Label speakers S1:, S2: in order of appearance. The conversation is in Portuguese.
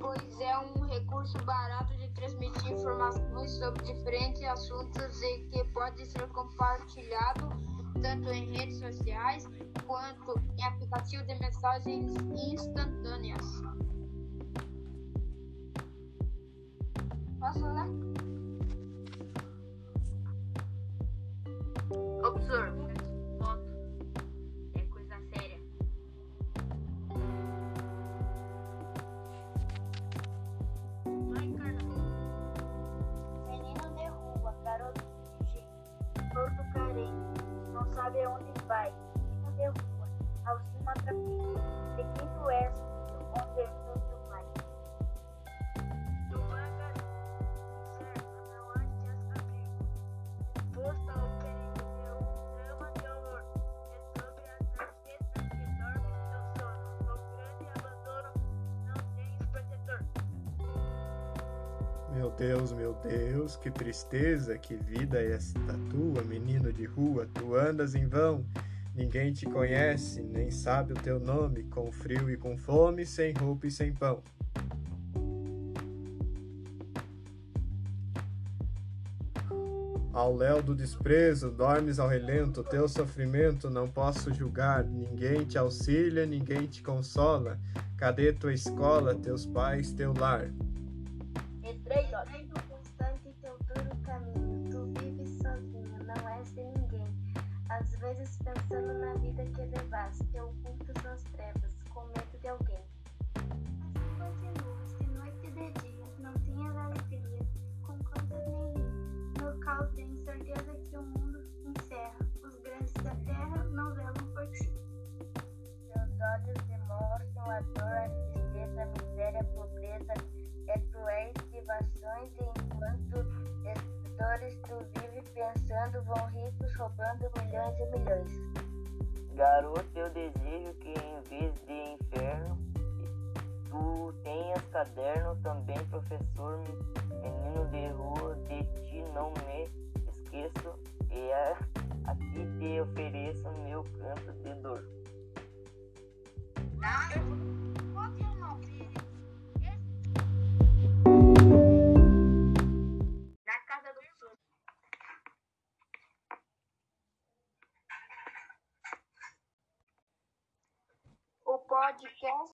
S1: Pois é um recurso barato de transmitir informações sobre diferentes assuntos e que pode ser compartilhado tanto em redes sociais quanto em aplicativos de mensagens instantâneas. Posso falar?
S2: Observe.
S3: Sabe aonde vai. Menino de rua, ao cima trafica. De quem tu és,
S4: Meu Deus, meu Deus, que tristeza, que vida é esta tua, menino de rua, tu andas em vão. Ninguém te conhece, nem sabe o teu nome, com frio e com fome, sem roupa e sem pão. Ao léu do desprezo, dormes ao relento, teu sofrimento não posso julgar. Ninguém te auxilia, ninguém te consola. Cadê tua escola, teus pais, teu lar?
S3: Às vezes pensando na vida que levaste, ocultas nas trevas, com medo de alguém. Assim continuas, de noite e de dia, não tinhas alegria, com coisas nenhuma. No caos de incerteza que o mundo encerra, os grandes da terra não velam por ti. Seus olhos demonstram a dor, a tristeza, a miséria, a pobreza, é privações e enquanto destruidores tu vive pensando vão ricos roubando milhões e milhões.
S5: Garoto, eu desejo que em vez de inferno, tu tenhas caderno também, professor, menino de rua, de ti não me esqueço, e é aqui te ofereço meu canto de dor.
S1: Tá? podcast